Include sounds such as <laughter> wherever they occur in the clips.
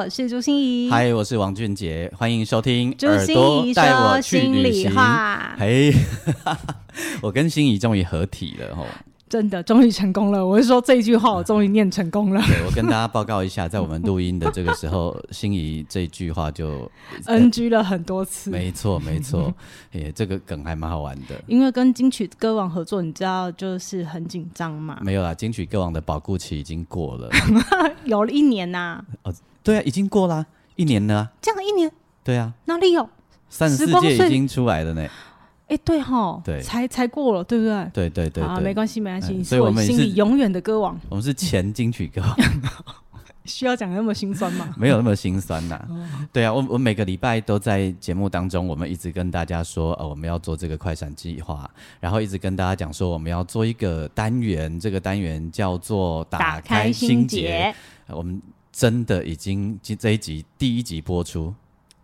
我是朱心怡，嗨，我是王俊杰，欢迎收听朱芯仪带我去旅行。嘿，<laughs> 我跟心仪终于合体了吼，真的终于成功了。我是说这一句话，我终于念成功了。对，我跟大家报告一下，在我们录音的这个时候，心仪这句话就 <laughs> NG 了很多次。没错，没错，哎，这个梗还蛮好玩的。因为跟金曲歌王合作，你知道就是很紧张嘛。没有啦，金曲歌王的保固期已经过了，<laughs> 有了一年呐、啊。哦对啊，已经过了一年了、啊。这样一年？对啊。哪里有？三十四届已经出来了呢。哎，对哈，对，才才过了，对不对？对对对。啊，没关系，没关系。嗯、所以我们心里永远的歌王。我们是前金曲歌王。<laughs> 需要讲那么心酸吗？<laughs> 没有那么心酸呐、啊。对啊，我我每个礼拜都在节目当中，我们一直跟大家说，呃，我们要做这个快闪计划，然后一直跟大家讲说，我们要做一个单元，这个单元叫做打开心结。我们。真的已经这一集第一集播出，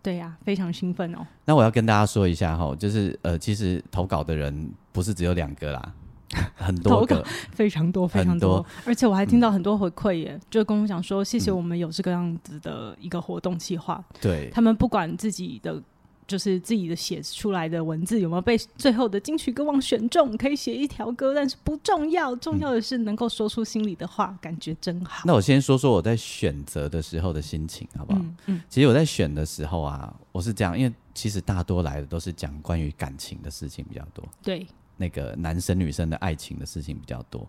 对呀、啊，非常兴奋哦。那我要跟大家说一下哈，就是呃，其实投稿的人不是只有两个啦，<laughs> 很多个，非常多，非常多，而且我还听到很多回馈耶，嗯、就跟我讲说，谢谢我们有这个样子的一个活动计划，对他们不管自己的。就是自己的写出来的文字有没有被最后的金曲歌王选中？可以写一条歌，但是不重要，重要的是能够说出心里的话，嗯、感觉真好。那我先说说我在选择的时候的心情，好不好？嗯，嗯，其实我在选的时候啊，我是这样，因为其实大多来的都是讲关于感情的事情比较多，对，那个男生女生的爱情的事情比较多。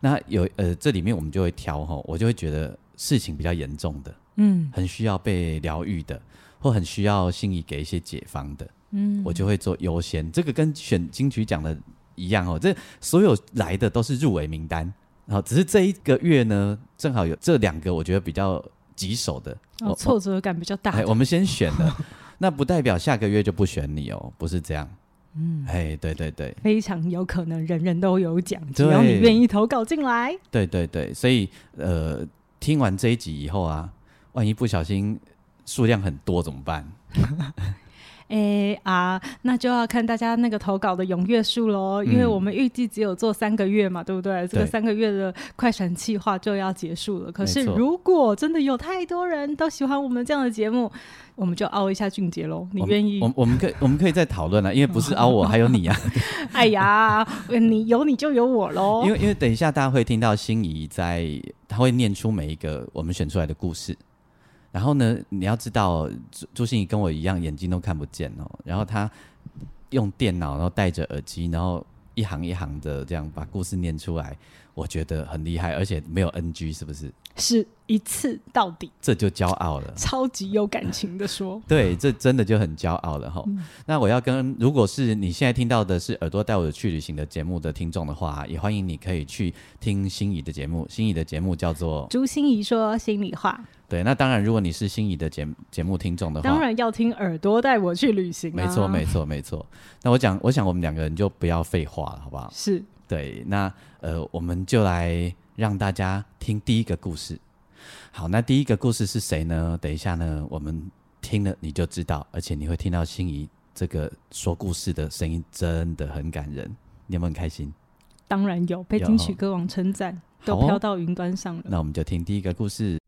那有呃，这里面我们就会挑哈，我就会觉得事情比较严重的，嗯，很需要被疗愈的。或很需要心仪给一些解方的，嗯，我就会做优先。这个跟选金曲奖的一样哦，这所有来的都是入围名单，然后只是这一个月呢，正好有这两个我觉得比较棘手的，哦，挫折感比较大。哎，我们先选了，<laughs> 那不代表下个月就不选你哦，不是这样。嗯，哎，对对对，非常有可能人人都有奖，只要你愿意投稿进来。对对对，所以呃，听完这一集以后啊，万一不小心。数量很多怎么办？<laughs> 哎、欸、啊，那就要看大家那个投稿的踊跃数喽，因为我们预计只有做三个月嘛，嗯、对不对？这个三个月的快闪计划就要结束了。可是如果真的有太多人都喜欢我们这样的节目，我们就凹一下俊杰喽。你愿意？我我们可以 <laughs> 我们可以再讨论了，因为不是凹我，还有你啊。哎呀，你有你就有我喽。<laughs> 因为因为等一下大家会听到心仪在，他会念出每一个我们选出来的故事。然后呢，你要知道，朱朱心怡跟我一样，眼睛都看不见哦。然后她用电脑，然后戴着耳机，然后一行一行的这样把故事念出来，我觉得很厉害，而且没有 NG，是不是？是一次到底，这就骄傲了。超级有感情的说，<laughs> 对，这真的就很骄傲了哈。嗯、那我要跟，如果是你现在听到的是耳朵带我去旅行的节目的听众的话，也欢迎你可以去听心仪的节目。心仪的节目叫做朱心怡说心里话。对，那当然，如果你是心仪的节节目听众的话，当然要听耳朵带我去旅行、啊。没错，没错，没错。那我讲，我想我们两个人就不要废话了，好不好？是。对，那呃，我们就来让大家听第一个故事。好，那第一个故事是谁呢？等一下呢，我们听了你就知道，而且你会听到心仪这个说故事的声音真的很感人，你有没有很开心？当然有，被金曲歌王称赞，都飘到云端上了。那我们就听第一个故事。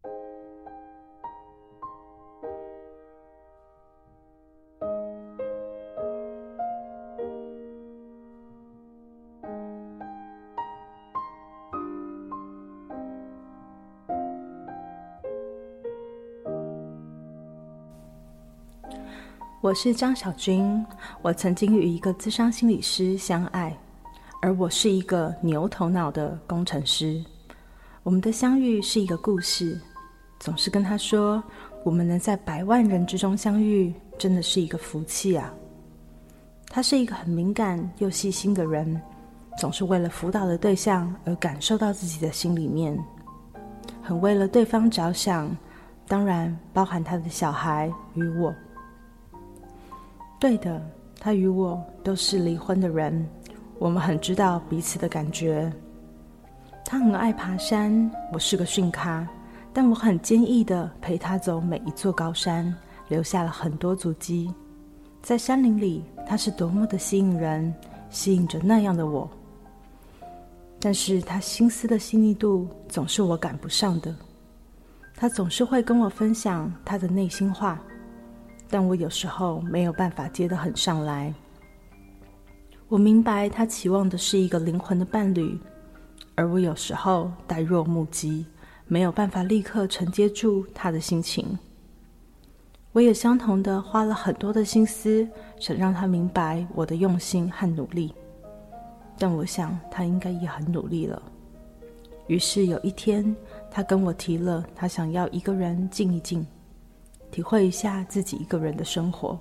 我是张小军，我曾经与一个资商心理师相爱，而我是一个牛头脑的工程师。我们的相遇是一个故事，总是跟他说，我们能在百万人之中相遇，真的是一个福气啊。他是一个很敏感又细心的人，总是为了辅导的对象而感受到自己的心里面，很为了对方着想，当然包含他的小孩与我。对的，他与我都是离婚的人，我们很知道彼此的感觉。他很爱爬山，我是个逊咖，但我很坚毅的陪他走每一座高山，留下了很多足迹。在山林里，他是多么的吸引人，吸引着那样的我。但是他心思的细腻度总是我赶不上的。他总是会跟我分享他的内心话，但我有时候没有办法接得很上来。我明白他期望的是一个灵魂的伴侣，而我有时候呆若木鸡，没有办法立刻承接住他的心情。我也相同的花了很多的心思，想让他明白我的用心和努力。但我想他应该也很努力了。于是有一天，他跟我提了，他想要一个人静一静，体会一下自己一个人的生活。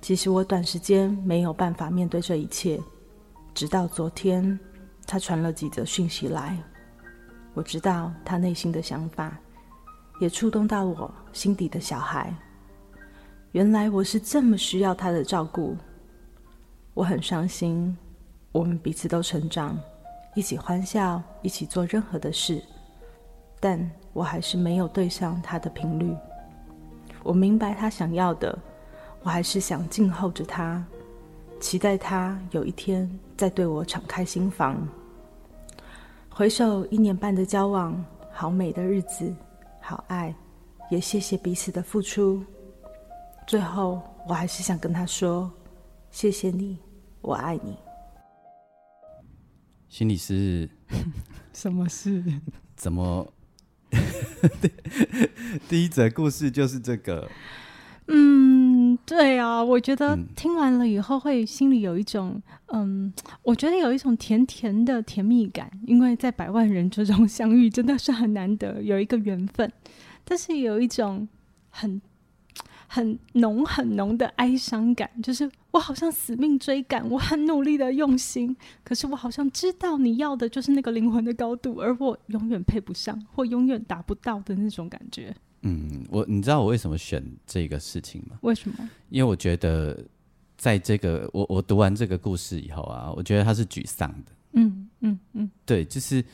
其实我短时间没有办法面对这一切，直到昨天，他传了几则讯息来，我知道他内心的想法。也触动到我心底的小孩。原来我是这么需要他的照顾。我很伤心，我们彼此都成长，一起欢笑，一起做任何的事，但我还是没有对上他的频率。我明白他想要的，我还是想静候着他，期待他有一天再对我敞开心房。回首一年半的交往，好美的日子。好爱，也谢谢彼此的付出。最后，我还是想跟他说：谢谢你，我爱你。心理师，什么事？怎么？<laughs> 第一则故事就是这个。嗯，对啊，我觉得听完了以后会心里有一种，嗯，我觉得有一种甜甜的甜蜜感，因为在百万人之中相遇真的是很难得，有一个缘分，但是有一种很很浓很浓的哀伤感，就是我好像死命追赶，我很努力的用心，可是我好像知道你要的就是那个灵魂的高度，而我永远配不上，或永远达不到的那种感觉。嗯，我你知道我为什么选这个事情吗？为什么？因为我觉得，在这个我我读完这个故事以后啊，我觉得他是沮丧的。嗯嗯嗯，对，就是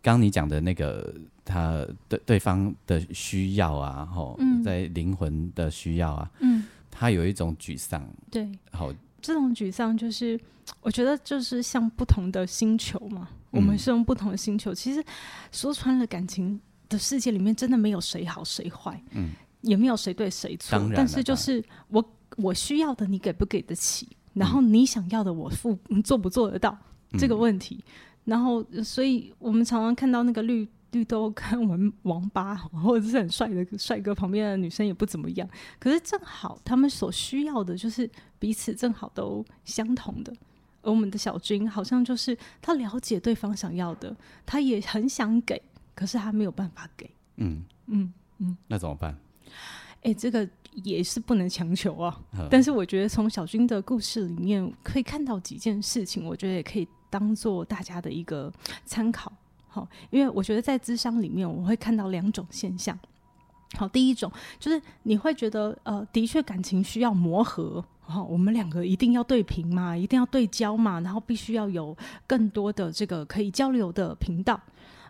刚你讲的那个他对对方的需要啊，吼，嗯、在灵魂的需要啊，嗯，他有一种沮丧。对，好，这种沮丧就是我觉得就是像不同的星球嘛，我们是用不同的星球，嗯、其实说穿了感情。的世界里面真的没有谁好谁坏，嗯，也没有谁对谁错，但是就是我我需要的你给不给得起，然后你想要的我付做不做得到、嗯、这个问题，然后所以我们常常看到那个绿绿豆跟我们王八或者是很帅的帅哥旁边的女生也不怎么样，可是正好他们所需要的就是彼此正好都相同的，而我们的小军好像就是他了解对方想要的，他也很想给。可是他没有办法给，嗯嗯嗯，那怎么办？哎、欸，这个也是不能强求啊。但是我觉得从小军的故事里面可以看到几件事情，我觉得也可以当做大家的一个参考。好，因为我觉得在咨商里面，我们会看到两种现象。好，第一种就是你会觉得，呃，的确感情需要磨合，好，我们两个一定要对频嘛，一定要对焦嘛，然后必须要有更多的这个可以交流的频道。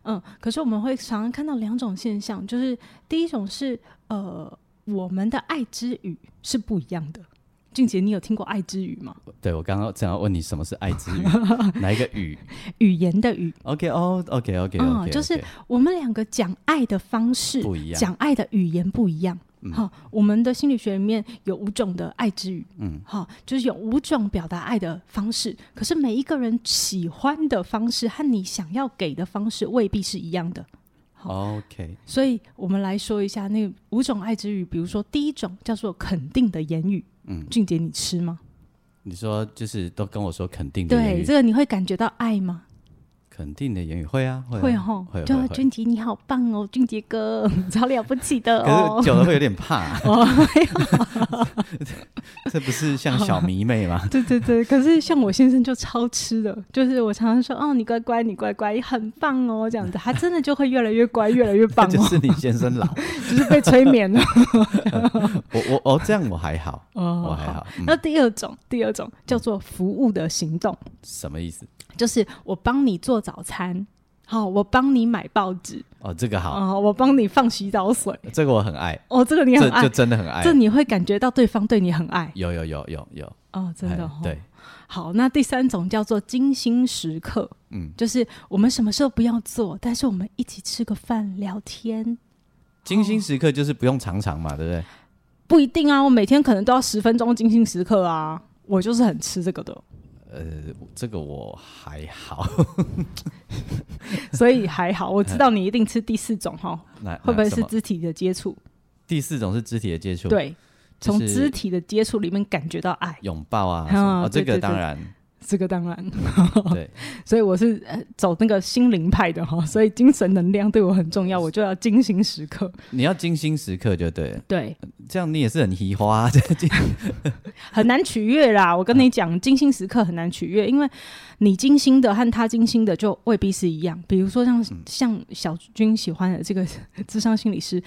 嗯，可是我们会常常看到两种现象，就是第一种是呃，我们的爱之语是不一样的。俊杰，你有听过爱之语吗？对，我刚刚正要问你什么是爱之语，<laughs> 哪一个语？语言的语。OK，哦，OK，OK，嗯，就是我们两个讲爱的方式不一样，讲爱的语言不一样。好、嗯，我们的心理学里面有五种的爱之语，嗯，好，就是有五种表达爱的方式。可是每一个人喜欢的方式和你想要给的方式未必是一样的。OK，所以我们来说一下那五种爱之语。比如说，第一种叫做肯定的言语，嗯，俊杰，你吃吗？你说就是都跟我说肯定的，对，这个你会感觉到爱吗？肯定的言语会啊，会齁，就俊杰你好棒哦，俊杰哥 <laughs> 超了不起的哦。可是久了会有点怕。<laughs> 这不是像小迷妹吗？<laughs> 对对对，可是像我先生就超吃的，就是我常常说哦，你乖乖，你乖乖，很棒哦，这样子，他真的就会越来越乖，越来越棒。就是你先生老，就是被催眠了。我我哦，这样我还好，我还好。那第二种，第二种叫做服务的行动，什么意思？就是我帮你做早餐，好，我帮你买报纸，哦，这个好，哦，我帮你放洗澡水，这个我很爱，哦，这个你很爱，就真的很爱，这你会感觉到对方对你很爱，有有有有有，哦，真的，对，好，那第三种叫做精心时刻，嗯，就是我们什么时候不要做，但是我们一起吃个饭聊天，精心时刻就是不用常常嘛，对不对？不一定啊，我每天可能都要十分钟精心时刻啊，我就是很吃这个的。呃，这个我还好，所以还好。我知道你一定吃第四种哈，会不会是肢体的接触？第四种是肢体的接触，对，从肢体的接触里面感觉到爱，拥抱啊，哦，这个当然。这个当然，对，<laughs> 所以我是走那个心灵派的哈，所以精神能量对我很重要，我就要精心时刻。你要精心时刻就对了，对，这样你也是很奇花，<laughs> 很难取悦啦。我跟你讲，精心时刻很难取悦，因为你精心的和他精心的就未必是一样。比如说像像小军喜欢的这个 <laughs> 智商心理师，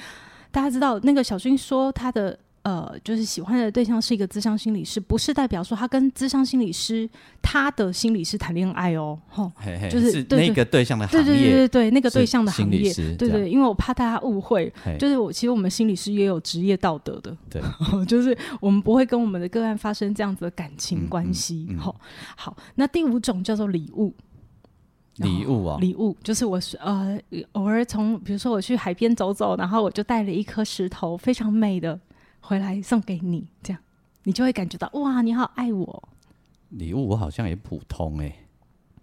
大家知道那个小军说他的。呃，就是喜欢的对象是一个咨商心理师，不是代表说他跟咨商心理师他的心理师谈恋爱哦，吼，就是那个对象的行业，对对对对，那个对象的行业，对对，对，因为我怕大家误会，就是我其实我们心理师也有职业道德的，对，<laughs> 就是我们不会跟我们的个案发生这样子的感情关系，吼，好，那第五种叫做礼物，礼物啊，礼物就是我是呃偶尔从比如说我去海边走走，然后我就带了一颗石头，非常美的。回来送给你，这样你就会感觉到哇，你好爱我。礼物我好像也普通哎、欸，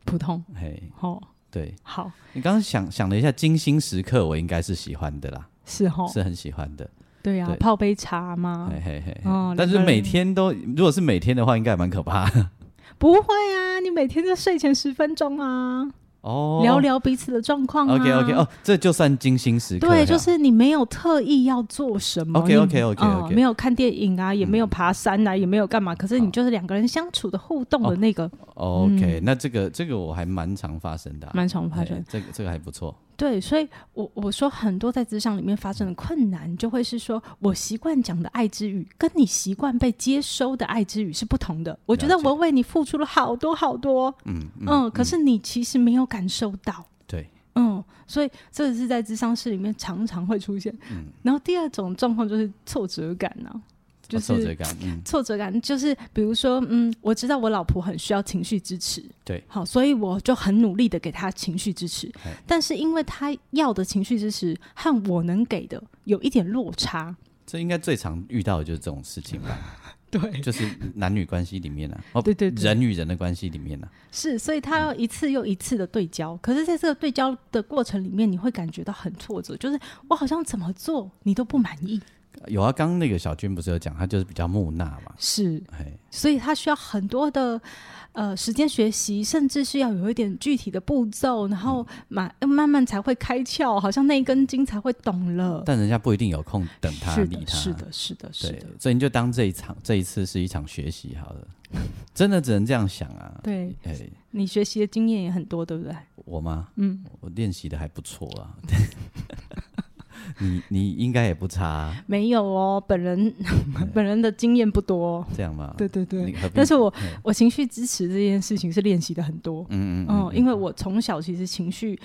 普通嘿，哦，对，好。你刚刚想想了一下，精心时刻我应该是喜欢的啦，是哈，是很喜欢的。对呀、啊，泡杯茶吗？嘿嘿嘿，哦，但是每天都，如果是每天的话，应该也蛮可怕的。不会啊，你每天在睡前十分钟啊。哦，聊聊彼此的状况啊。OK OK，哦，这就算精心时刻。对，就是你没有特意要做什么。OK OK OK OK，没有看电影啊，也没有爬山啊，也没有干嘛。可是你就是两个人相处的互动的那个。OK，那这个这个我还蛮常发生的，蛮常发生。这个这个还不错。对，所以我我说很多在咨商里面发生的困难，就会是说我习惯讲的爱之语，跟你习惯被接收的爱之语是不同的。我觉得我为你付出了好多好多，嗯嗯，嗯，可是你其实没有感受到。对，嗯，所以这是在智商室里面常常会出现。嗯，然后第二种状况就是挫折感呢、啊。就是挫折感，嗯，挫折感就是比如说，嗯，我知道我老婆很需要情绪支持，对，好，所以我就很努力的给她情绪支持，但是因为她要的情绪支持和我能给的有一点落差，这应该最常遇到的就是这种事情吧？<laughs> 对，就是男女关系里面呢、啊，对，对对，人与人的关系里面呢、啊，是，所以他要一次又一次的对焦，嗯、可是在这个对焦的过程里面，你会感觉到很挫折，就是我好像怎么做你都不满意。有啊，刚刚那个小军不是有讲，他就是比较木讷嘛，是，所以他需要很多的呃时间学习，甚至是要有一点具体的步骤，然后慢慢慢才会开窍，好像那一根筋才会懂了。但人家不一定有空等他理他，是的，是的，是的，是的。所以你就当这一场这一次是一场学习好了，<laughs> 真的只能这样想啊。对，哎，你学习的经验也很多，对不对？我吗？嗯，我练习的还不错啊。<laughs> <laughs> 你你应该也不差、啊，没有哦，本人 <laughs> 本人的经验不多，这样吗？对对对，但是我我情绪支持这件事情是练习的很多，嗯嗯嗯，因为我从小其实情绪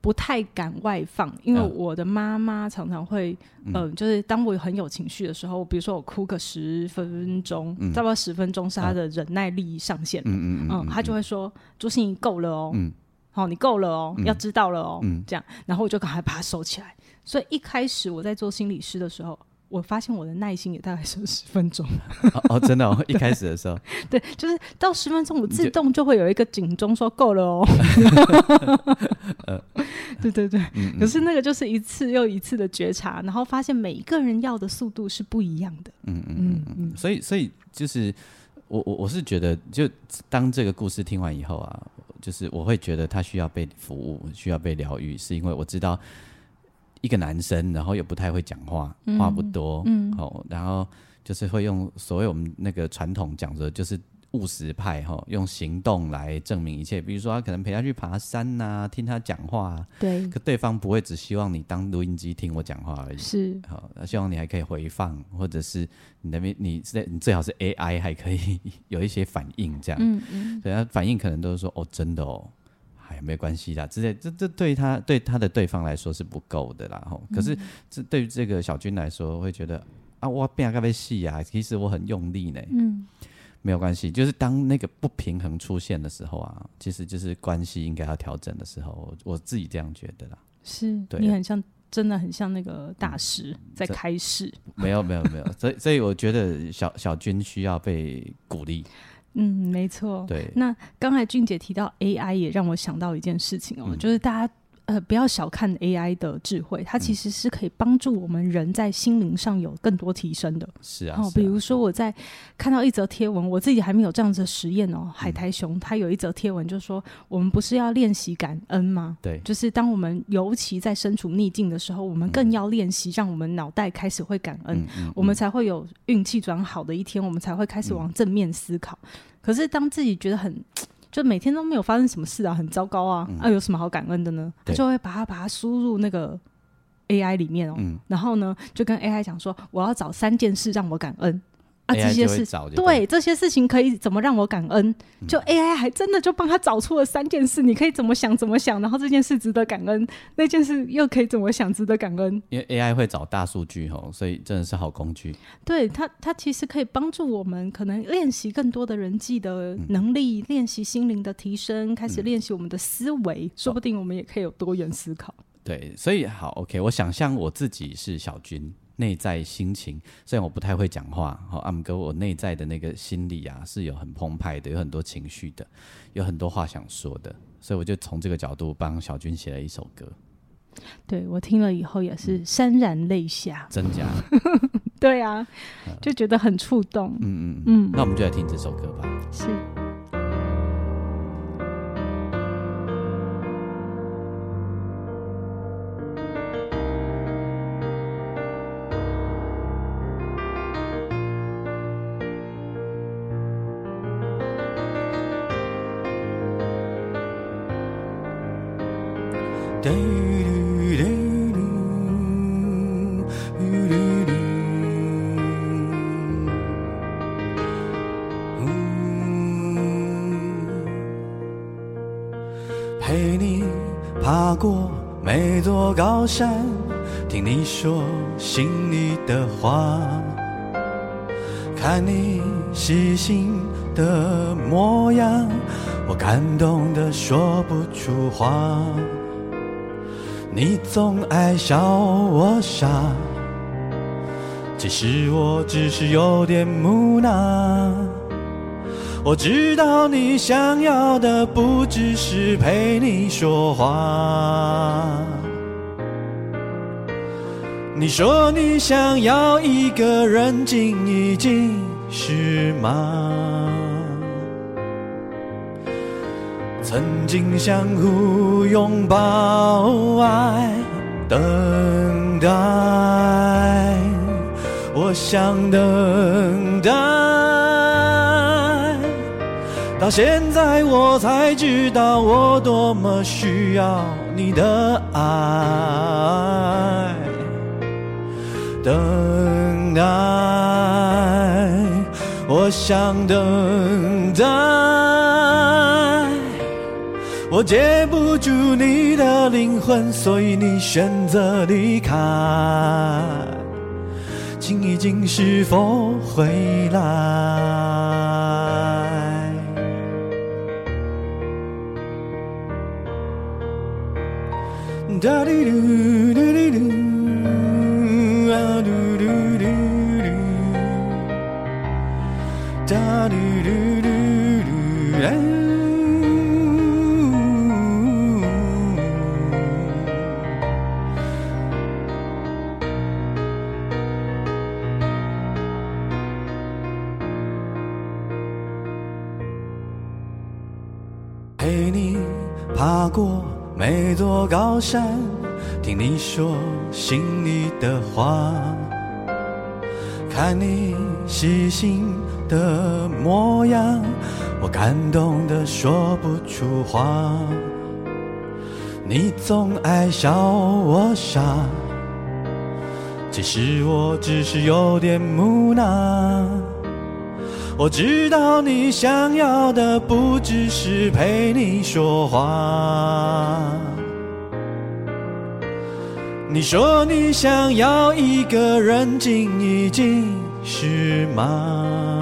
不太敢外放，因为我的妈妈常常会，嗯、呃，就是当我很有情绪的时候，比如说我哭个十分钟，嗯、差不多十分钟是她的忍耐力上限，嗯嗯嗯，她就会说朱心怡够了哦，嗯，好，你够了哦，要知道了哦，嗯，这样，然后我就赶快把它收起来。所以一开始我在做心理师的时候，我发现我的耐心也大概是十分钟。哦，哦，真的哦，<laughs> 一开始的时候，<laughs> 对，就是到十分钟，我自动就会有一个警钟说够了哦。<laughs> 对对对，嗯嗯，可是那个就是一次又一次的觉察，然后发现每一个人要的速度是不一样的。嗯嗯嗯嗯，所以所以就是我我我是觉得，就当这个故事听完以后啊。就是我会觉得他需要被服务，需要被疗愈，是因为我知道一个男生，然后又不太会讲话，话不多，嗯，哦，然后就是会用所谓我们那个传统讲的，就是。务实派哈，用行动来证明一切。比如说，他可能陪他去爬山呐、啊，听他讲话。对。可对方不会只希望你当录音机听我讲话而已。是。好，希望你还可以回放，或者是你那边你你最好是 AI 还可以 <laughs> 有一些反应这样。嗯嗯。对，他反应可能都是说哦，真的哦，哎，没关系啦，之类。这这对他对他的对方来说是不够的啦。吼，可是这对于这个小军来说，会觉得啊，我变个被戏啊，其实我很用力呢。嗯。没有关系，就是当那个不平衡出现的时候啊，其实就是关系应该要调整的时候，我自己这样觉得啦。是，对你很像，真的很像那个大师在开示。没有，没有，没有，所以，所以我觉得小小军需要被鼓励。嗯，没错。对。那刚才俊姐提到 AI，也让我想到一件事情哦，嗯、就是大家。呃，不要小看 AI 的智慧，它其实是可以帮助我们人在心灵上有更多提升的。是啊，哦，比如说我在看到一则贴文，我自己还没有这样子的实验哦。海苔熊它有一则贴文，就是说我们不是要练习感恩吗？对，就是当我们尤其在身处逆境的时候，我们更要练习，让我们脑袋开始会感恩，我们才会有运气转好的一天，我们才会开始往正面思考。可是当自己觉得很就每天都没有发生什么事啊，很糟糕啊，嗯、啊，有什么好感恩的呢？他就会把它把它输入那个 AI 里面哦，嗯、然后呢，就跟 AI 讲说，我要找三件事让我感恩。啊，这些事对这些事情可以怎么让我感恩？就 AI 还真的就帮他找出了三件事，你可以怎么想怎么想，然后这件事值得感恩，那件事又可以怎么想值得感恩？因为 AI 会找大数据吼，所以真的是好工具。对它，它其实可以帮助我们可能练习更多的人际的能力，练习心灵的提升，开始练习我们的思维，说不定我们也可以有多元思考。对，所以好 OK，我想象我自己是小军。内在心情，虽然我不太会讲话，好，阿姆哥，我内在的那个心理啊，是有很澎湃的，有很多情绪的，有很多话想说的，所以我就从这个角度帮小军写了一首歌。对，我听了以后也是潸然泪下，真假？<laughs> 对啊，就觉得很触动。嗯嗯嗯，嗯，那我们就来听这首歌吧。是。陪你爬过每座高山，听你说心里的话，看你细心的模样，我感动的说不出话。你总爱笑我傻，其实我只是有点木讷。我知道你想要的不只是陪你说话。你说你想要一个人静一静，是吗？曾经相互拥抱爱，等待，我想等待，到现在我才知道我多么需要你的爱，等待，我想等待。我接不住你的灵魂，所以你选择离开。静一静，是否回来？哒哩噜，哒哩噜，啊噜噜噜噜，哒哩噜噜噜。爬过每座高山，听你说心里的话，看你细心的模样，我感动的说不出话。你总爱笑我傻，其实我只是有点木讷。我知道你想要的不只是陪你说话。你说你想要一个人静一静，是吗？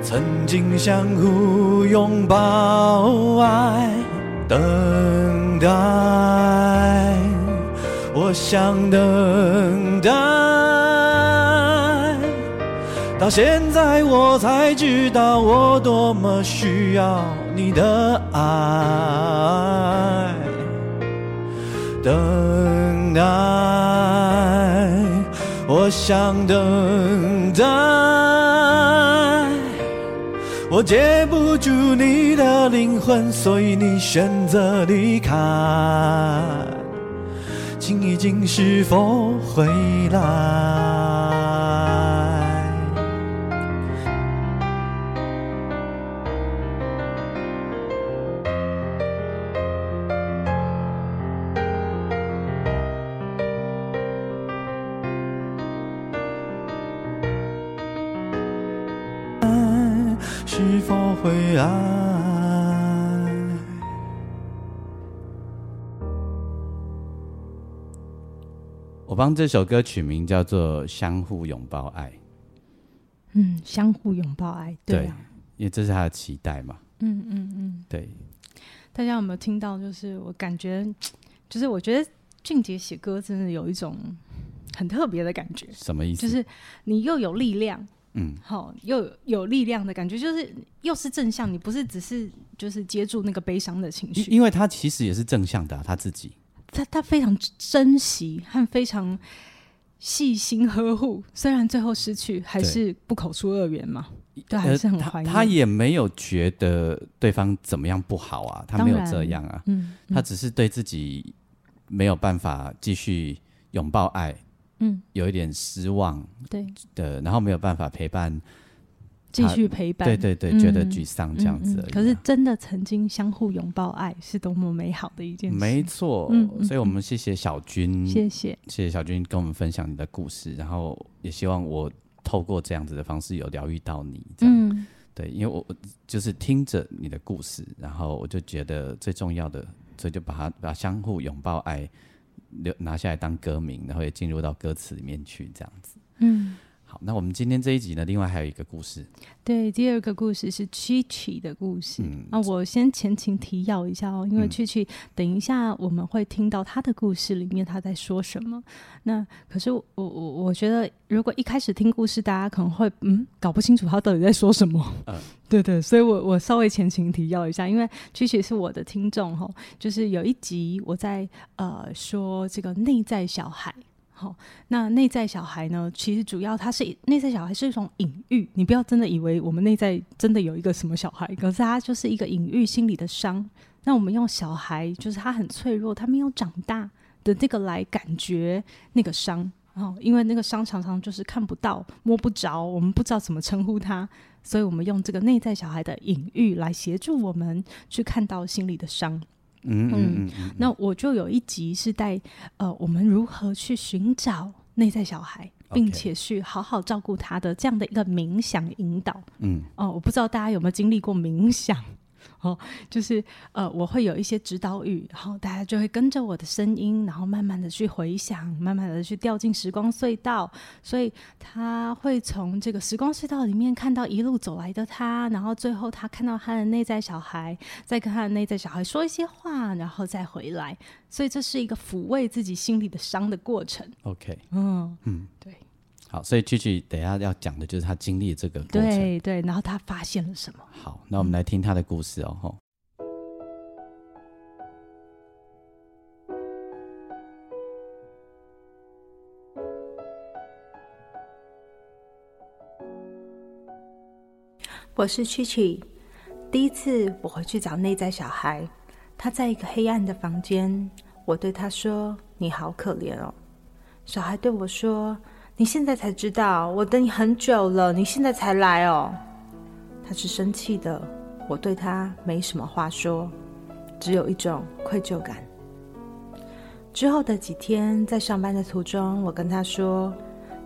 曾经相互拥抱爱，等待，我想等待，到现在我才知道我多么需要你的爱，等待，我想等待。我接不住你的灵魂，所以你选择离开。静一静，是否回来？是否会爱？我帮这首歌取名叫做《相互拥抱爱》。嗯，相互拥抱爱，对，啊、对，因为这是他的期待嘛。嗯嗯嗯，对。大家有没有听到？就是我感觉，就是我觉得俊杰写歌真的有一种很特别的感觉。什么意思？就是你又有力量。嗯，好，又有，力量的感觉，就是又是正向，你不是只是就是接住那个悲伤的情绪，因为他其实也是正向的、啊，他自己，他他非常珍惜和非常细心呵护，虽然最后失去，还是不口出恶言嘛，对，还是很怀疑、呃他。他也没有觉得对方怎么样不好啊，他没有这样啊，嗯，嗯他只是对自己没有办法继续拥抱爱。嗯，有一点失望，对的，然后没有办法陪伴，继续陪伴，对对对，嗯、觉得沮丧这样子、啊嗯嗯。可是真的曾经相互拥抱爱，是多么美好的一件事。没错、嗯，所以我们谢谢小军，谢谢谢谢小军跟我们分享你的故事，然后也希望我透过这样子的方式有疗愈到你。嗯，对，因为我就是听着你的故事，然后我就觉得最重要的，所以就把它把相互拥抱爱。留拿下来当歌名，然后也进入到歌词里面去，这样子。嗯，好，那我们今天这一集呢，另外还有一个故事。对，第二个故事是 Chichi 的故事。嗯，那我先前情提要一下哦，因为 Chichi 等一下我们会听到他的故事里面他在说什么。那可是我我我觉得，如果一开始听故事，大家可能会嗯搞不清楚他到底在说什么。嗯，<laughs> 对对，所以我我稍微前情提要一下，因为 Chichi 是我的听众哈，就是有一集我在呃说这个内在小孩。好，那内在小孩呢？其实主要它是内在小孩是一种隐喻，你不要真的以为我们内在真的有一个什么小孩，可是它就是一个隐喻心理的伤。那我们用小孩，就是他很脆弱，他没有长大的这个来感觉那个伤。哦，因为那个伤常常就是看不到、摸不着，我们不知道怎么称呼他，所以我们用这个内在小孩的隐喻来协助我们去看到心里的伤。嗯嗯，嗯，那我就有一集是带呃，我们如何去寻找内在小孩，并且去好好照顾他的这样的一个冥想引导。嗯，哦，我不知道大家有没有经历过冥想。哦，就是呃，我会有一些指导语，然后大家就会跟着我的声音，然后慢慢的去回想，慢慢的去掉进时光隧道，所以他会从这个时光隧道里面看到一路走来的他，然后最后他看到他的内在小孩，再跟他的内在小孩说一些话，然后再回来，所以这是一个抚慰自己心里的伤的过程。OK，嗯嗯，对。好，所以 Chichi 等一下要讲的就是他经历这个过程，对对，然后他发现了什么？好，那我们来听他的故事哦。嗯、我是 Chichi，第一次我回去找内在小孩，他在一个黑暗的房间。我对他说：“你好可怜哦。”小孩对我说：“你现在才知道，我等你很久了，你现在才来哦。”他是生气的，我对他没什么话说，只有一种愧疚感。之后的几天，在上班的途中，我跟他说：“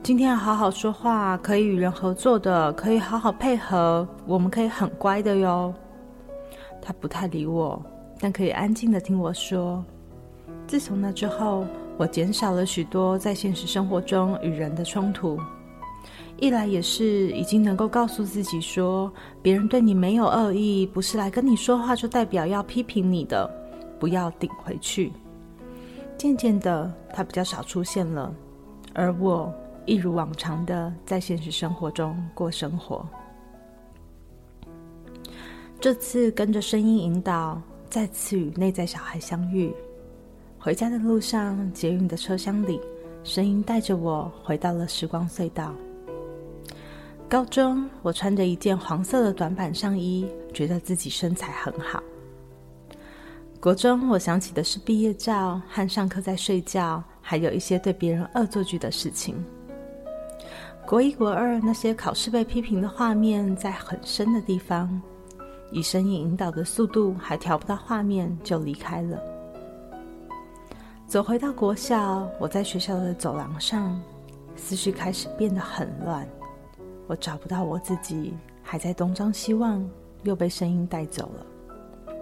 今天要好好说话，可以与人合作的，可以好好配合，我们可以很乖的哟。”他不太理我，但可以安静的听我说。自从那之后，我减少了许多在现实生活中与人的冲突。一来也是已经能够告诉自己说，别人对你没有恶意，不是来跟你说话就代表要批评你的，不要顶回去。渐渐的，他比较少出现了，而我一如往常的在现实生活中过生活。这次跟着声音引导，再次与内在小孩相遇。回家的路上，捷运的车厢里，声音带着我回到了时光隧道。高中，我穿着一件黄色的短版上衣，觉得自己身材很好。国中，我想起的是毕业照和上课在睡觉，还有一些对别人恶作剧的事情。国一、国二那些考试被批评的画面，在很深的地方，以声音引导的速度还调不到画面，就离开了。走回到国校，我在学校的走廊上，思绪开始变得很乱。我找不到我自己，还在东张西望，又被声音带走了。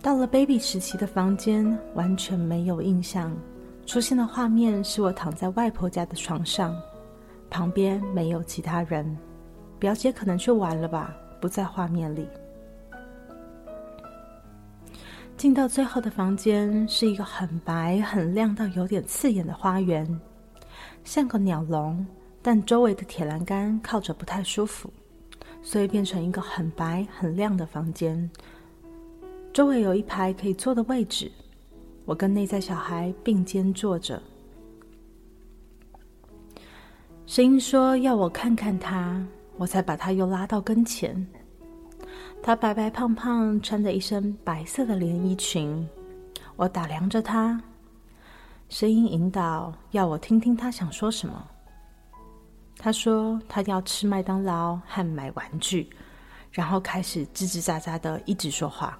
到了 baby 时期的房间，完全没有印象。出现的画面是我躺在外婆家的床上，旁边没有其他人。表姐可能去玩了吧，不在画面里。进到最后的房间，是一个很白、很亮到有点刺眼的花园，像个鸟笼，但周围的铁栏杆靠着不太舒服，所以变成一个很白、很亮的房间。周围有一排可以坐的位置，我跟内在小孩并肩坐着。声音说要我看看他，我才把他又拉到跟前。她白白胖胖，穿着一身白色的连衣裙。我打量着她，声音引导，要我听听她想说什么。她说她要吃麦当劳和买玩具，然后开始吱吱喳喳的一直说话。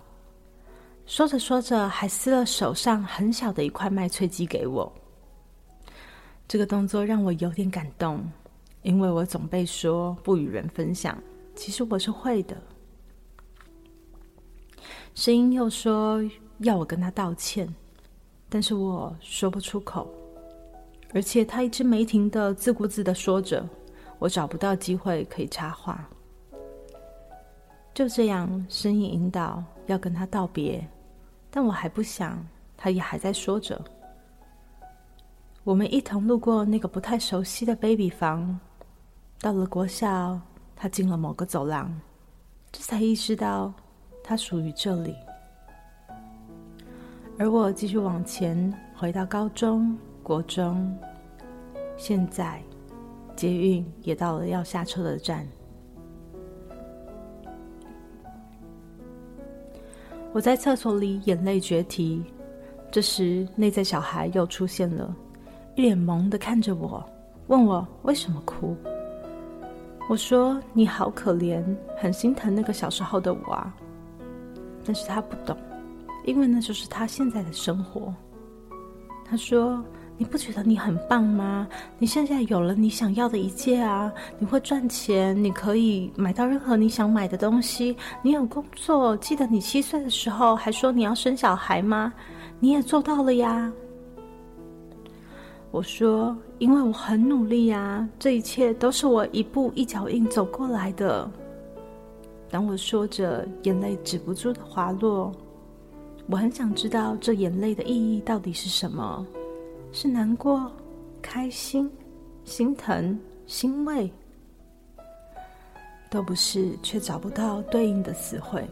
说着说着，还撕了手上很小的一块麦脆鸡给我。这个动作让我有点感动，因为我总被说不与人分享，其实我是会的。声音又说要我跟他道歉，但是我说不出口，而且他一直没停的自顾自的说着，我找不到机会可以插话。就这样，声音引导要跟他道别，但我还不想，他也还在说着。我们一同路过那个不太熟悉的 baby 房，到了国校，他进了某个走廊，这才意识到。它属于这里，而我继续往前，回到高中、国中，现在捷运也到了要下车的站。我在厕所里眼泪决堤，这时内在小孩又出现了，一脸懵的看着我，问我为什么哭。我说：“你好可怜，很心疼那个小时候的我啊。”但是他不懂，因为那就是他现在的生活。他说：“你不觉得你很棒吗？你现在有了你想要的一切啊！你会赚钱，你可以买到任何你想买的东西。你有工作，记得你七岁的时候还说你要生小孩吗？你也做到了呀。”我说：“因为我很努力呀，这一切都是我一步一脚印走过来的。”当我说着，眼泪止不住的滑落。我很想知道这眼泪的意义到底是什么？是难过、开心、心疼、欣慰？都不是，却找不到对应的词汇。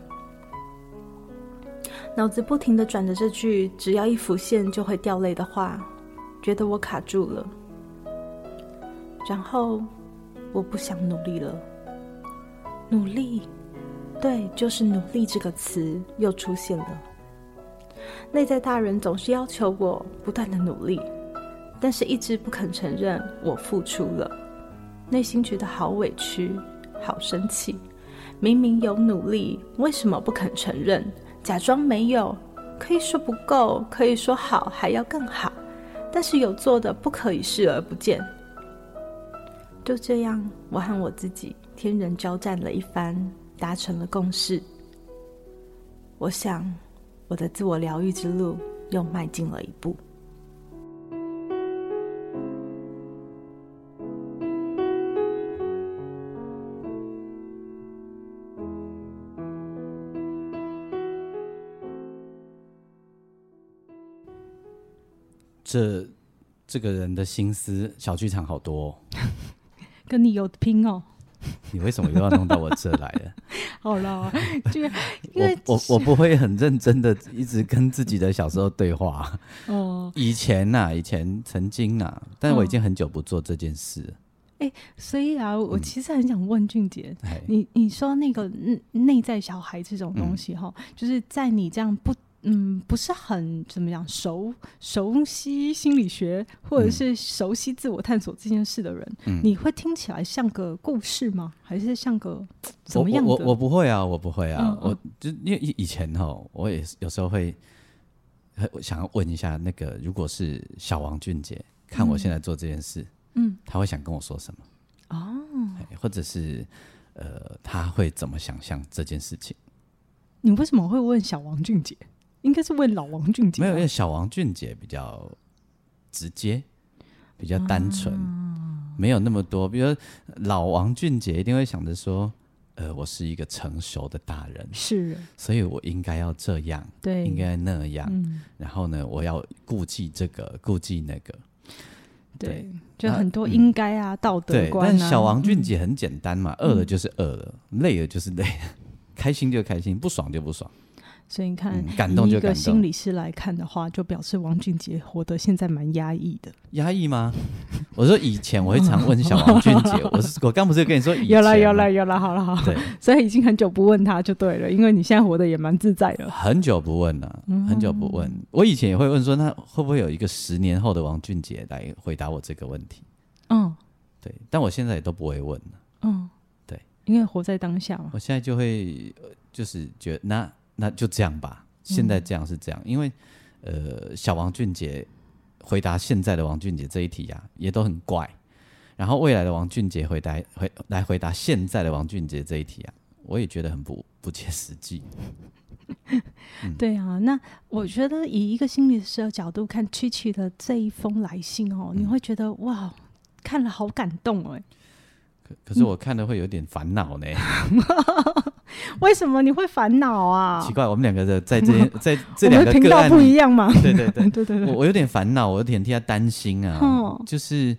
脑子不停地转着这句只要一浮现就会掉泪的话，觉得我卡住了。然后，我不想努力了。努力。对，就是“努力”这个词又出现了。内在大人总是要求我不断的努力，但是一直不肯承认我付出了，内心觉得好委屈、好生气。明明有努力，为什么不肯承认？假装没有，可以说不够，可以说好，还要更好，但是有做的不可以视而不见。就这样，我和我自己天人交战了一番，达成了共识。我想，我的自我疗愈之路又迈进了一步。这这个人的心思小剧场好多哦。<laughs> <laughs> 跟你有拼哦！<laughs> 你为什么又要弄到我这来了？<laughs> 好了，<laughs> 就因为我我我不会很认真的一直跟自己的小时候对话。哦，以前呐、啊，以前曾经呐、啊，但我已经很久不做这件事。哎、欸，所以啊，我其实很想问俊杰，嗯、你你说那个内在小孩这种东西哈，嗯、就是在你这样不。嗯，不是很怎么样熟熟悉心理学或者是熟悉自我探索这件事的人，嗯、你会听起来像个故事吗？还是像个怎么样的？我我，我不会啊，我不会啊，嗯、我就因为以前哈，我也有时候会想要问一下那个，如果是小王俊杰看我现在做这件事，嗯，他会想跟我说什么？哦，或者是呃，他会怎么想象这件事情？你为什么会问小王俊杰？应该是问老王俊杰，没有，因为小王俊杰比较直接，比较单纯，啊、没有那么多。比如老王俊杰一定会想着说，呃，我是一个成熟的大人，是，所以我应该要这样，对，应该那样。嗯、然后呢，我要顾忌这个，顾忌那个，对，对就很多应该啊，嗯、道德观、啊。但小王俊杰很简单嘛，饿、嗯、了就是饿了，累了就是累了，<laughs> 开心就开心，不爽就不爽。所以你看，嗯、感动就感动。以一个心理师来看的话，就表示王俊杰活得现在蛮压抑的。压抑吗？<laughs> 我说以前我会常问小王俊杰，<laughs> 我是我刚不是跟你说有了有了有了，好了好了。对，所以已经很久不问他就对了，因为你现在活得也蛮自在的。很久不问了，很久不问。嗯、我以前也会问说，那会不会有一个十年后的王俊杰来回答我这个问题？嗯，对。但我现在也都不会问了。嗯，对，因为活在当下嘛。我现在就会就是觉得那。那就这样吧，现在这样是这样，嗯、因为，呃，小王俊杰回答现在的王俊杰这一题啊，也都很怪，然后未来的王俊杰回答回来回答现在的王俊杰这一题啊，我也觉得很不不切实际。嗯、<laughs> 对啊，那我觉得以一个心理师的角度看曲曲的这一封来信哦，嗯、你会觉得哇，看了好感动哎。可可是我看了会有点烦恼呢。<laughs> 为什么你会烦恼啊？奇怪，我们两个的在这在这两个频道不一样嘛？对对对对对，我 <laughs> 我有点烦恼，我有点替他担心啊。嗯、就是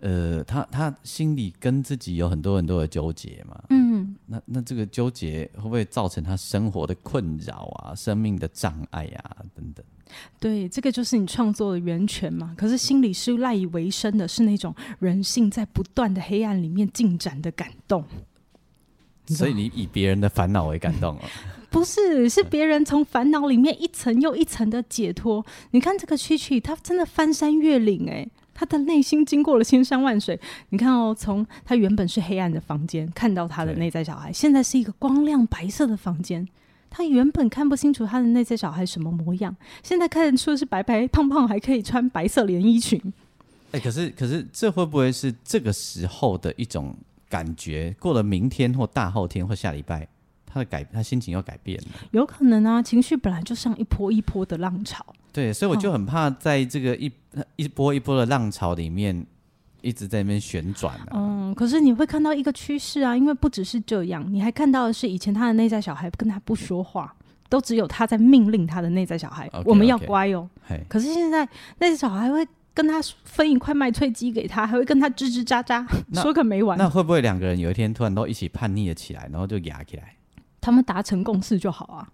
呃，他他心里跟自己有很多很多的纠结嘛。嗯，那那这个纠结会不会造成他生活的困扰啊、生命的障碍啊等等？对，这个就是你创作的源泉嘛。可是心理是赖以为生的是那种人性在不断的黑暗里面进展的感动。所以你以别人的烦恼为感动哦？<laughs> 不是，是别人从烦恼里面一层又一层的解脱。你看这个蛐蛐，它真的翻山越岭哎，它的内心经过了千山万水。你看哦，从它原本是黑暗的房间，看到它的内在小孩，现在是一个光亮白色的房间。他原本看不清楚他的内在小孩什么模样，现在看得出是白白胖胖，还可以穿白色连衣裙。哎，可是可是，这会不会是这个时候的一种？感觉过了明天或大后天或下礼拜，他的改他心情要改变了，有可能啊，情绪本来就像一波一波的浪潮。对，所以我就很怕在这个一、哦、一波一波的浪潮里面一直在那边旋转、啊。嗯，可是你会看到一个趋势啊，因为不只是这样，你还看到的是以前他的内在小孩跟他不说话，都只有他在命令他的内在小孩，okay, 我们要乖哦。okay. 可是现在内在小孩会。跟他分一块麦脆鸡给他，还会跟他吱吱喳喳 <laughs> 说个没完。那会不会两个人有一天突然都一起叛逆了起来，然后就牙起来？他们达成共识就好啊。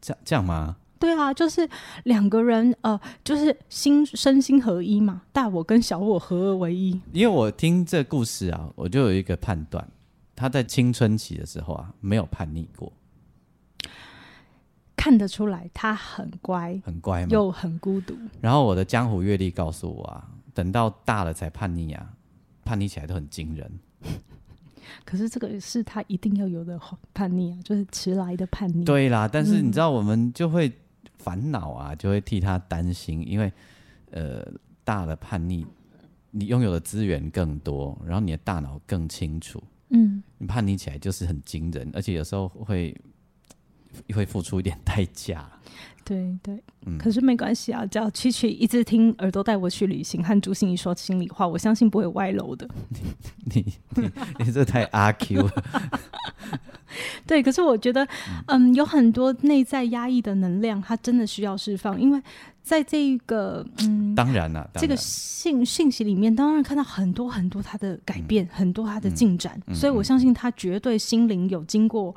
这样这样吗？对啊，就是两个人呃，就是心身心合一嘛，大我跟小我合二为一。因为我听这故事啊，我就有一个判断，他在青春期的时候啊，没有叛逆过，看得出来他很乖，很乖，又很孤独。然后我的江湖阅历告诉我啊，等到大了才叛逆啊，叛逆起来都很惊人。<laughs> 可是这个是他一定要有的叛逆啊，就是迟来的叛逆。对啦，但是你知道，我们就会烦恼啊，就会替他担心，因为呃，大的叛逆，你拥有的资源更多，然后你的大脑更清楚，嗯，你叛逆起来就是很惊人，而且有时候会会付出一点代价。对对，嗯，可是没关系啊，只要七七一直听耳朵带我去旅行，和朱心怡说心里话，我相信不会歪楼的。你 <laughs> 你你，这太阿 Q 了。<laughs> 对，可是我觉得，嗯，有很多内在压抑的能量，它真的需要释放，因为在这一个，嗯，当然了，这个信信息里面，当然看到很多很多他的改变，嗯、很多他的进展、嗯，所以我相信他绝对心灵有经过。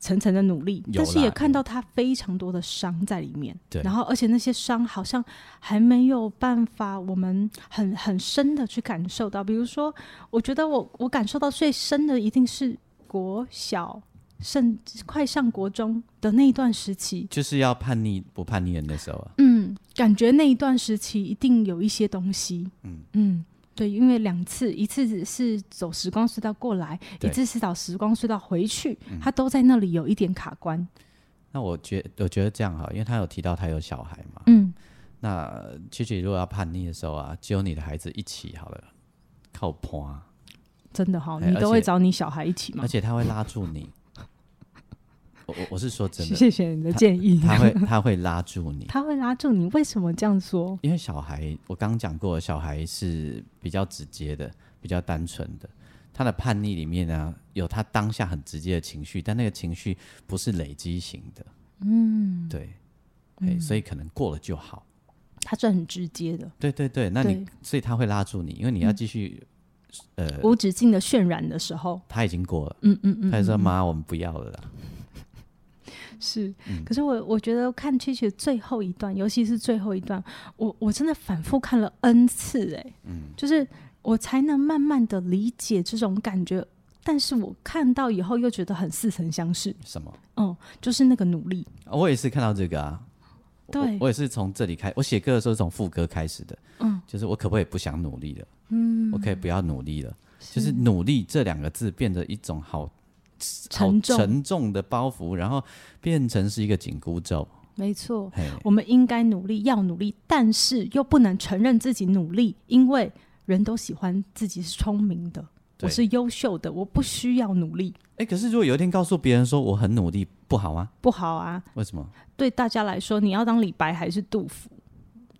层层的努力，但是也看到他非常多的伤在里面。对，然后而且那些伤好像还没有办法，我们很很深的去感受到。比如说，我觉得我我感受到最深的一定是国小，甚至快上国中的那一段时期，就是要叛逆不叛逆的那时候啊。嗯，感觉那一段时期一定有一些东西。嗯嗯。对，因为两次，一次是走时光隧道过来，一次是走时光隧道回去，他都在那里有一点卡关。那我觉我觉得这样哈，因为他有提到他有小孩嘛，嗯，那其实如果要叛逆的时候啊，只有你的孩子一起好了，靠谱真的哈，你都会找你小孩一起吗？而且他会拉住你。我我是说真的，谢谢你的建议。他，他会 <laughs> 他会拉住你，他会拉住你。为什么这样说？因为小孩，我刚刚讲过，小孩是比较直接的，比较单纯的。他的叛逆里面呢，有他当下很直接的情绪，但那个情绪不是累积型的。嗯，对，嗯，所以可能过了就好。他是很直接的。对对对，那你所以他会拉住你，因为你要继续、嗯、呃无止境的渲染的时候，他已经过了。嗯嗯嗯，他就说：“妈，我们不要了啦。”是，可是我我觉得看七七最后一段，尤其是最后一段，我我真的反复看了 N 次，哎，嗯，就是我才能慢慢的理解这种感觉，但是我看到以后又觉得很似曾相识。什么？嗯，就是那个努力。我也是看到这个啊，对，我，我也是从这里开，我写歌的时候从副歌开始的，嗯，就是我可不可以不想努力了？嗯，我可以不要努力了，就是努力这两个字变得一种好。沉重沉重的包袱，然后变成是一个紧箍咒。没错，我们应该努力，要努力，但是又不能承认自己努力，因为人都喜欢自己是聪明的，我是优秀的，我不需要努力。哎，可是如果有一天告诉别人说我很努力，不好吗？不好啊。为什么？对大家来说，你要当李白还是杜甫？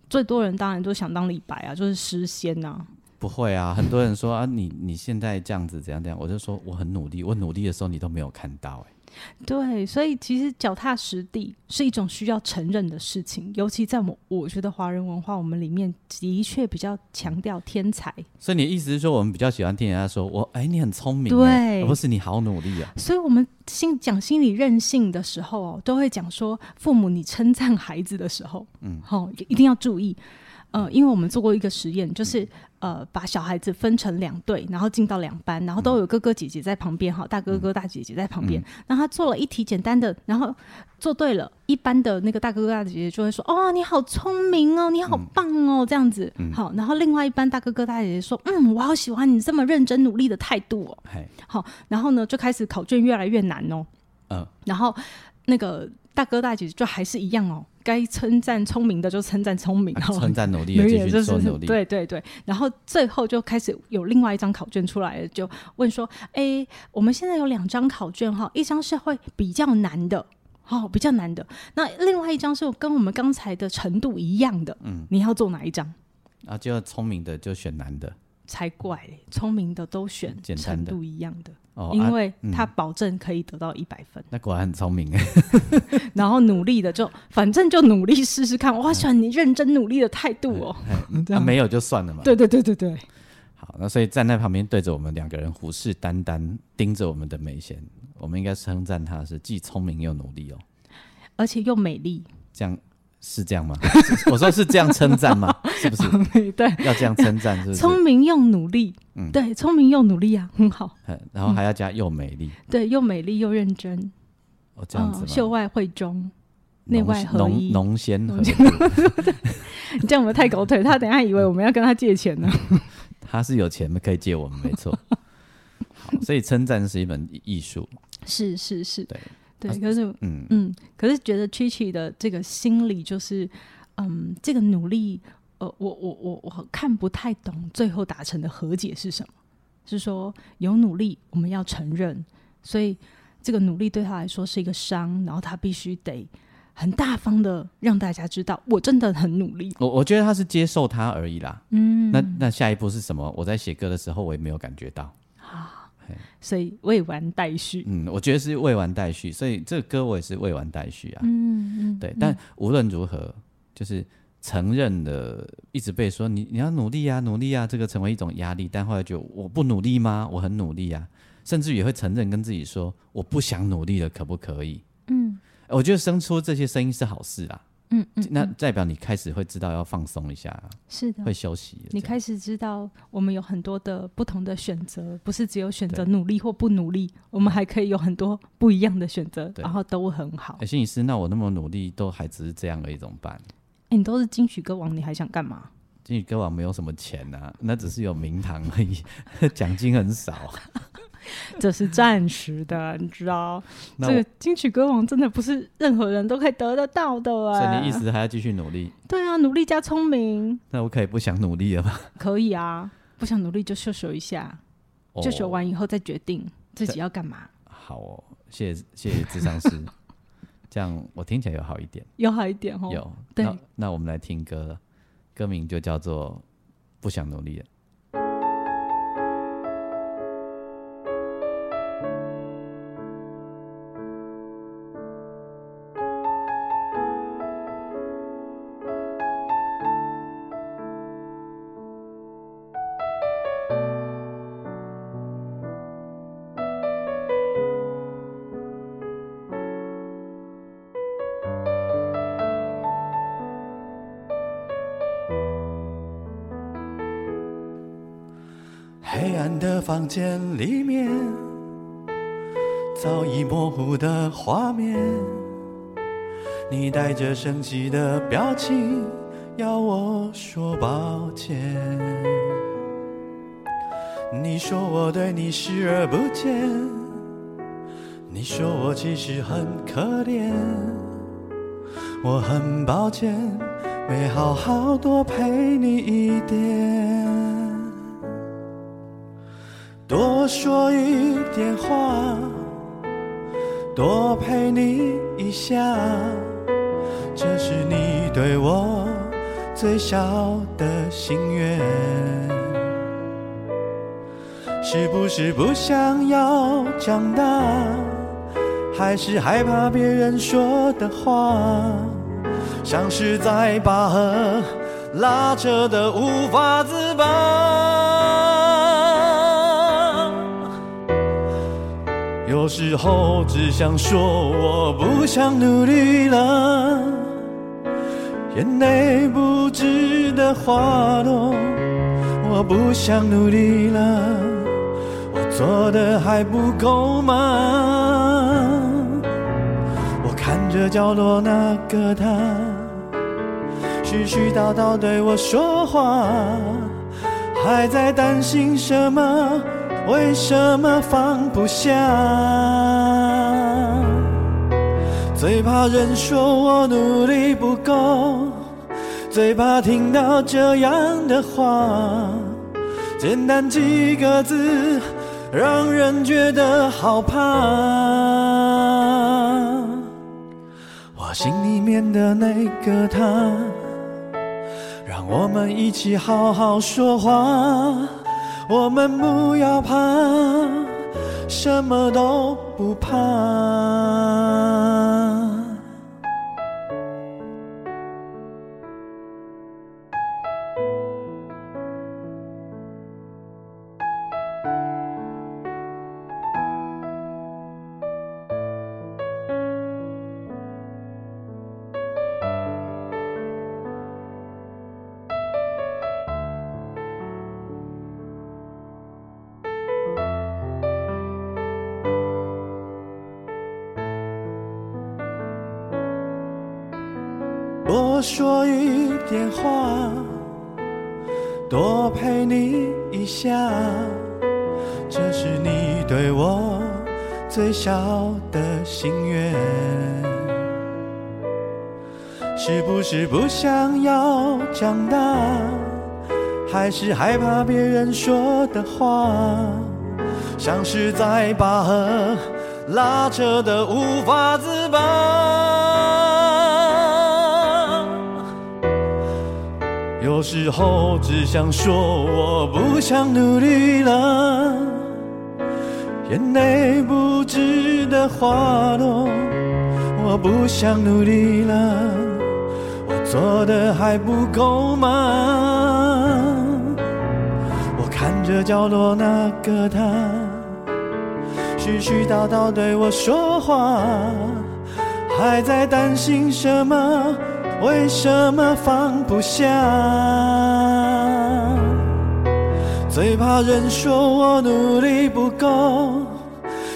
最多人当然都想当李白啊，就是诗仙呐、啊。不会啊，很多人说啊，你你现在这样子怎样怎样，我就说我很努力，我努力的时候你都没有看到哎。<laughs> 对，所以其实脚踏实地是一种需要承认的事情，尤其在我我觉得华人文化我们里面的确比较强调天才。所以你的意思是说，我们比较喜欢听人家说我哎你很聪明，对，而不是你好努力啊。所以我们心讲心理韧性的时候哦，都会讲说父母你称赞孩子的时候，嗯，好、哦、一定要注意。呃，因为我们做过一个实验，就是呃，把小孩子分成两队，然后进到两班，然后都有哥哥姐姐在旁边，哈，大哥哥大姐姐在旁边。然后他做了一题简单的，然后做对了，一般的那个大哥哥大姐姐就会说：“哦，你好聪明哦，你好棒哦，这样子。”好，然后另外一班大哥哥大姐姐说：“嗯，我好喜欢你这么认真努力的态度哦。”好，然后呢，就开始考卷越来越难哦。嗯，然后那个大哥大姐姐就还是一样哦。该称赞聪明的就称赞聪明，然后称赞努力的继续说努力。对对对，然后最后就开始有另外一张考卷出来了，就问说：“哎，我们现在有两张考卷哈，一张是会比较难的，哦，比较难的。那另外一张是跟我们刚才的程度一样的，嗯，你要做哪一张？啊，就要聪明的就选难的，才怪，聪明的都选程度一样的。”因为他保证可以得到一百分，那果然很聪明哎。<laughs> 然后努力的就反正就努力试试看，我好喜欢你认真努力的态度哦。<laughs> 那没有就算了嘛。对对对对对。好，那所以站在旁边对着我们两个人虎视眈眈盯着我们的美贤，我们应该称赞他是既聪明又努力哦，而且又美丽。这样是这样吗？<laughs> 我说是这样称赞吗？是不是？<laughs> 对，要这样称赞，是不是？聪明又努力，嗯，对，聪明又努力啊，很好。然后还要加又美丽，对，又美丽又认真。哦，这样子，秀外慧中，内外合一，穠纤合度。<laughs> 你这样我们太狗腿，他等下以为我们要跟他借钱呢。他是有钱可以借我们，没错。好，所以称赞是一门艺术。是是是，对。对，可是，嗯嗯，可是觉得 Chichi 的这个心理就是，嗯，这个努力，呃，我我我我看不太懂最后达成的和解是什么？是说有努力，我们要承认，所以这个努力对他来说是一个伤，然后他必须得很大方的让大家知道，我真的很努力。我我觉得他是接受他而已啦。嗯，那那下一步是什么？我在写歌的时候，我也没有感觉到。所以未完待续。嗯，我觉得是未完待续，所以这个歌我也是未完待续啊。嗯嗯，对。但无论如何，就是承认的，一直被说你你要努力啊，努力啊，这个成为一种压力。但后来就我不努力吗？我很努力啊，甚至也会承认跟自己说我不想努力了，可不可以？嗯，我觉得生出这些声音是好事啊。嗯嗯，那代表你开始会知道要放松一下，是的，会休息。你开始知道我们有很多的不同的选择，不是只有选择努力或不努力，我们还可以有很多不一样的选择，然后都很好。哎，心理师，那我那么努力都还只是这样而已，怎么办？你都是金曲歌王，你还想干嘛？金曲歌王没有什么钱啊，那只是有名堂而已，<laughs> 奖金很少。这是暂时的，你知道？<laughs> 这个金曲歌王真的不是任何人都可以得得到的啊！所以你意思还要继续努力？对啊，努力加聪明。那我可以不想努力了吗？可以啊，不想努力就秀秀一下，秀秀完以后再决定自己要干嘛。好哦，谢谢谢谢智商师，这样我听起来有好一点，有好一点哦。有，对，那那我们来听歌，歌名就叫做《不想努力了》。画面，你带着生气的表情要我说抱歉。你说我对你视而不见，你说我其实很可怜。我很抱歉，没好好多陪你一点。多说一点话，多陪你一下，这是你对我最小的心愿。是不是不想要长大，还是害怕别人说的话，像是在拔河，拉扯的无法自拔。有时候只想说我不想努力了，眼泪不值得花朵。我不想努力了，我做的还不够吗？我看着角落那个他，絮絮叨叨对我说话，还在担心什么？为什么放不下？最怕人说我努力不够，最怕听到这样的话。简单几个字，让人觉得好怕。我心里面的那个他，让我们一起好好说话。我们不要怕，什么都不怕。多说一点话，多陪你一下，这是你对我最小的心愿。是不是不想要长大，还是害怕别人说的话，像是在拔河拉扯的无法自拔。有时候只想说我不想努力了，眼泪不值得花落。我不想努力了，我做的还不够吗？我看着角落那个他，絮絮叨叨对我说话，还在担心什么？为什么放不下？最怕人说我努力不够，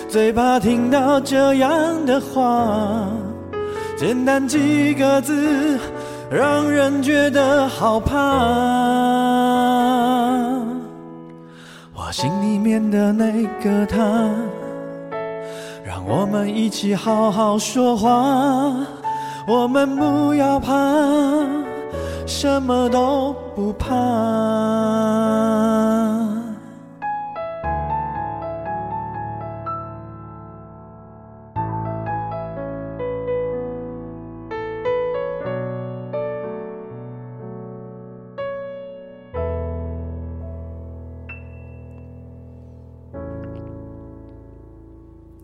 最怕听到这样的话。简单几个字，让人觉得好怕。我心里面的那个他，让我们一起好好说话。我们不要怕，什么都不怕。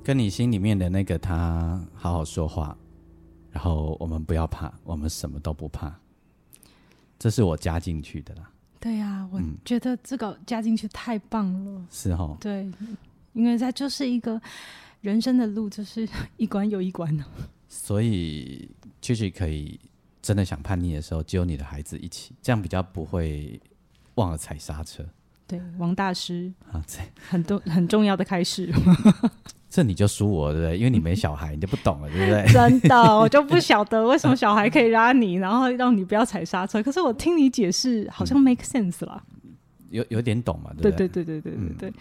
跟你心里面的那个他好好说话。然后我们不要怕，我们什么都不怕，这是我加进去的啦。对呀、啊，我觉得这个加进去太棒了。嗯、是哦，对，因为它就是一个人生的路，就是一关又一关。所以，确实可以真的想叛逆的时候，揪你的孩子一起，这样比较不会忘了踩刹车。对，王大师，很多很重要的开始，<laughs> 这你就输我，对不对？因为你没小孩，你就不懂了，对不对？<laughs> 真的，我就不晓得为什么 <laughs> 小孩可以拉你，然后让你不要踩刹车。可是我听你解释，好像 make sense 啦，有有点懂嘛，对不对？对对对对对。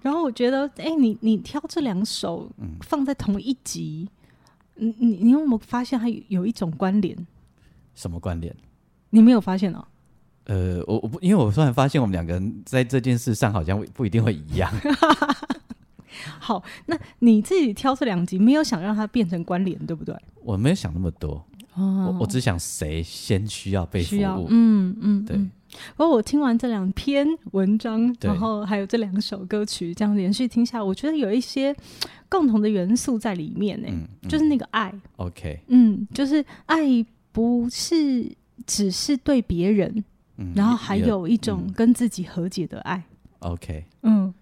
然后我觉得，哎，你你挑这两首放在同一集，你你你有没有发现它有一种关联？什么关联？你没有发现哦？呃，我我不，因为我突然发现我们两个人在这件事上好像不一定会一样。<laughs> 好，那你自己挑这两集，没有想让它变成关联，对不对？我没有想那么多，哦、我我只想谁先需要被服务。嗯嗯，对。不过我听完这两篇文章，然后还有这两首歌曲，这样连续听下来，我觉得有一些共同的元素在里面呢、嗯嗯，就是那个爱。OK，嗯，就是爱不是只是对别人、嗯，然后还有一种跟自己和解的爱。OK，嗯。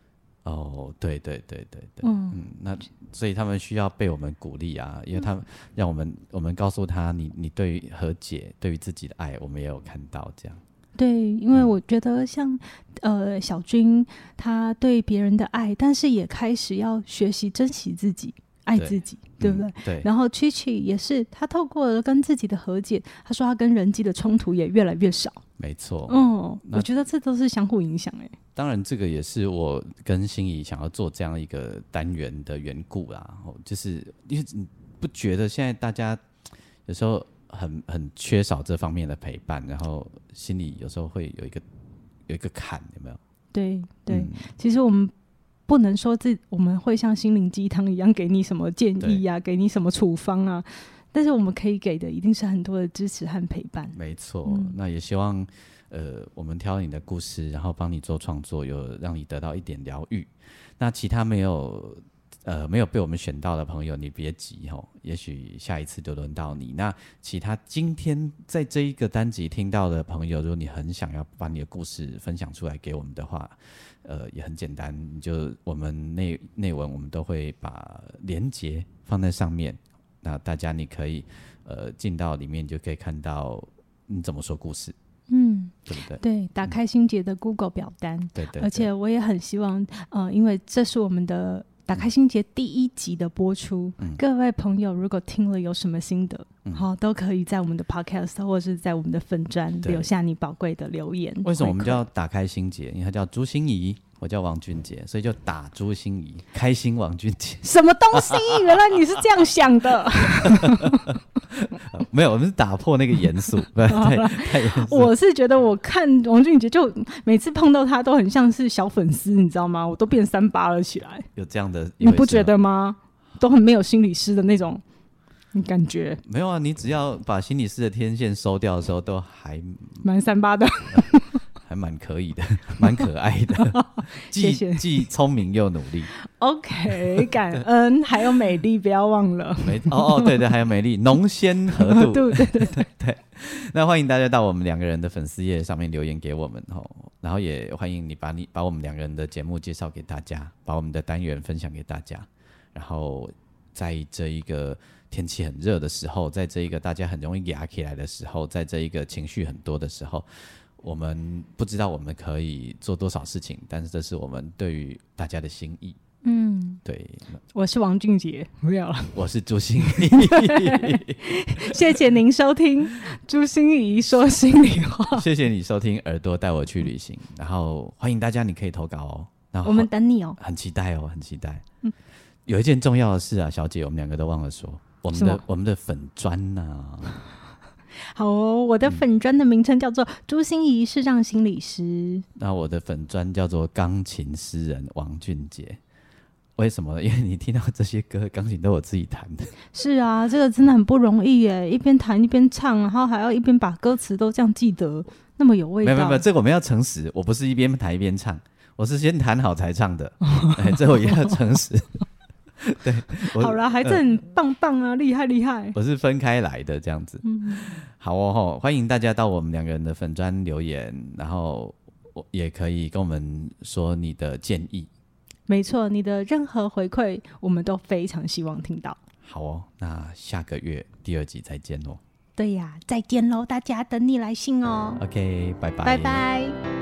哦，对对对对对，嗯，嗯，那所以他们需要被我们鼓励啊，因为他们让我们、嗯、我们告诉他你，你你对于和解，对于自己的爱，我们也有看到这样。对，因为我觉得像、嗯、呃小军，他对别人的爱，但是也开始要学习珍惜自己，爱自己，对，对不对？嗯、对。然后 Chichi 也是，他透过了跟自己的和解，他说他跟人际的冲突也越来越少。没错。嗯，我觉得这都是相互影响哎。当然，这个也是我跟心仪想要做这样一个单元的缘故啦。就是因为你不觉得现在大家有时候很很缺少这方面的陪伴，然后心里有时候会有一个有一个坎，有没有？对对、嗯，其实我们不能说这我们会像心灵鸡汤一样给你什么建议啊，给你什么处方啊，但是我们可以给的一定是很多的支持和陪伴。没错，嗯、那也希望。呃，我们挑你的故事，然后帮你做创作，有让你得到一点疗愈。那其他没有呃没有被我们选到的朋友，你别急哦，也许下一次就轮到你。那其他今天在这一个单集听到的朋友，如果你很想要把你的故事分享出来给我们的话，呃，也很简单，就我们内内文我们都会把连接放在上面。那大家你可以呃进到里面，就可以看到你怎么说故事。嗯，对不对？对，打开心结的 Google 表单，对对，对。而且我也很希望，呃，因为这是我们的打开心结第一集的播出，嗯、各位朋友如果听了有什么心得，好、嗯、都可以在我们的 podcast 或者是在我们的粉砖留下你宝贵的留言。为什么我们叫打开心结？因为它叫朱心怡。我叫王俊杰，所以就打朱心怡，开心王俊杰。<laughs> <laughs> 什么东西？原来你是这样想的？没有，我们是打破那个严肃，<laughs> 不太太严肃。我是觉得我看王俊杰，就每次碰到他都很像是小粉丝，你知道吗？我都变三八了起来。有这样的，你不觉得吗？都很没有心理师的那种感觉。没有啊，你只要把心理师的天线收掉的时候，都还蛮三八的。还蛮可以的，<laughs> 蛮可爱的，<laughs> 既既聪明又努力。OK，感恩 <laughs> 还有美丽，不要忘了。没哦哦，对对，还有美丽，浓鲜和度。对对对对对。那欢迎大家到我们两个人的粉丝页上面留言给我们哦，然后也欢迎你把你把我们两个人的节目介绍给大家，把我们的单元分享给大家。然后在这一个天气很热的时候，在这一个大家很容易压起来的时候，在这一个情绪很多的时候。我们不知道我们可以做多少事情，但是这是我们对于大家的心意。嗯，对。我是王俊杰，不要了。我是朱心怡。谢谢您收听朱心怡说心里话。谢谢你收听耳朵带我去旅行，然后欢迎大家，你可以投稿哦。然后我们等你哦。很期待哦，很期待。嗯，有一件重要的事啊，小姐，我们两个都忘了说，我们的我们的粉砖呐、啊。好哦，我的粉砖的名称叫做朱心怡视障心理师。嗯。那我的粉砖叫做钢琴诗人王俊杰。为什么？因为你听到这些歌，钢琴都我自己弹的。是啊，这个真的很不容易耶，一边弹一边唱，然后还要一边把歌词都这样记得，那么有味道。没有没有，这个我们要诚实，我不是一边弹一边唱，我是先弹好才唱的。哎，这我也要诚实。<laughs> 对，好啦，还是很棒棒啊，厉、呃、害厉害。我是分开来的这样子，嗯，好哦，欢迎大家到我们两个人的粉砖留言，然后我也可以跟我们说你的建议。没错，你的任何回馈，我们都非常希望听到。好哦，那下个月第二集再见哦。对呀，再见喽，大家等你来信哦。OK，拜拜，拜拜。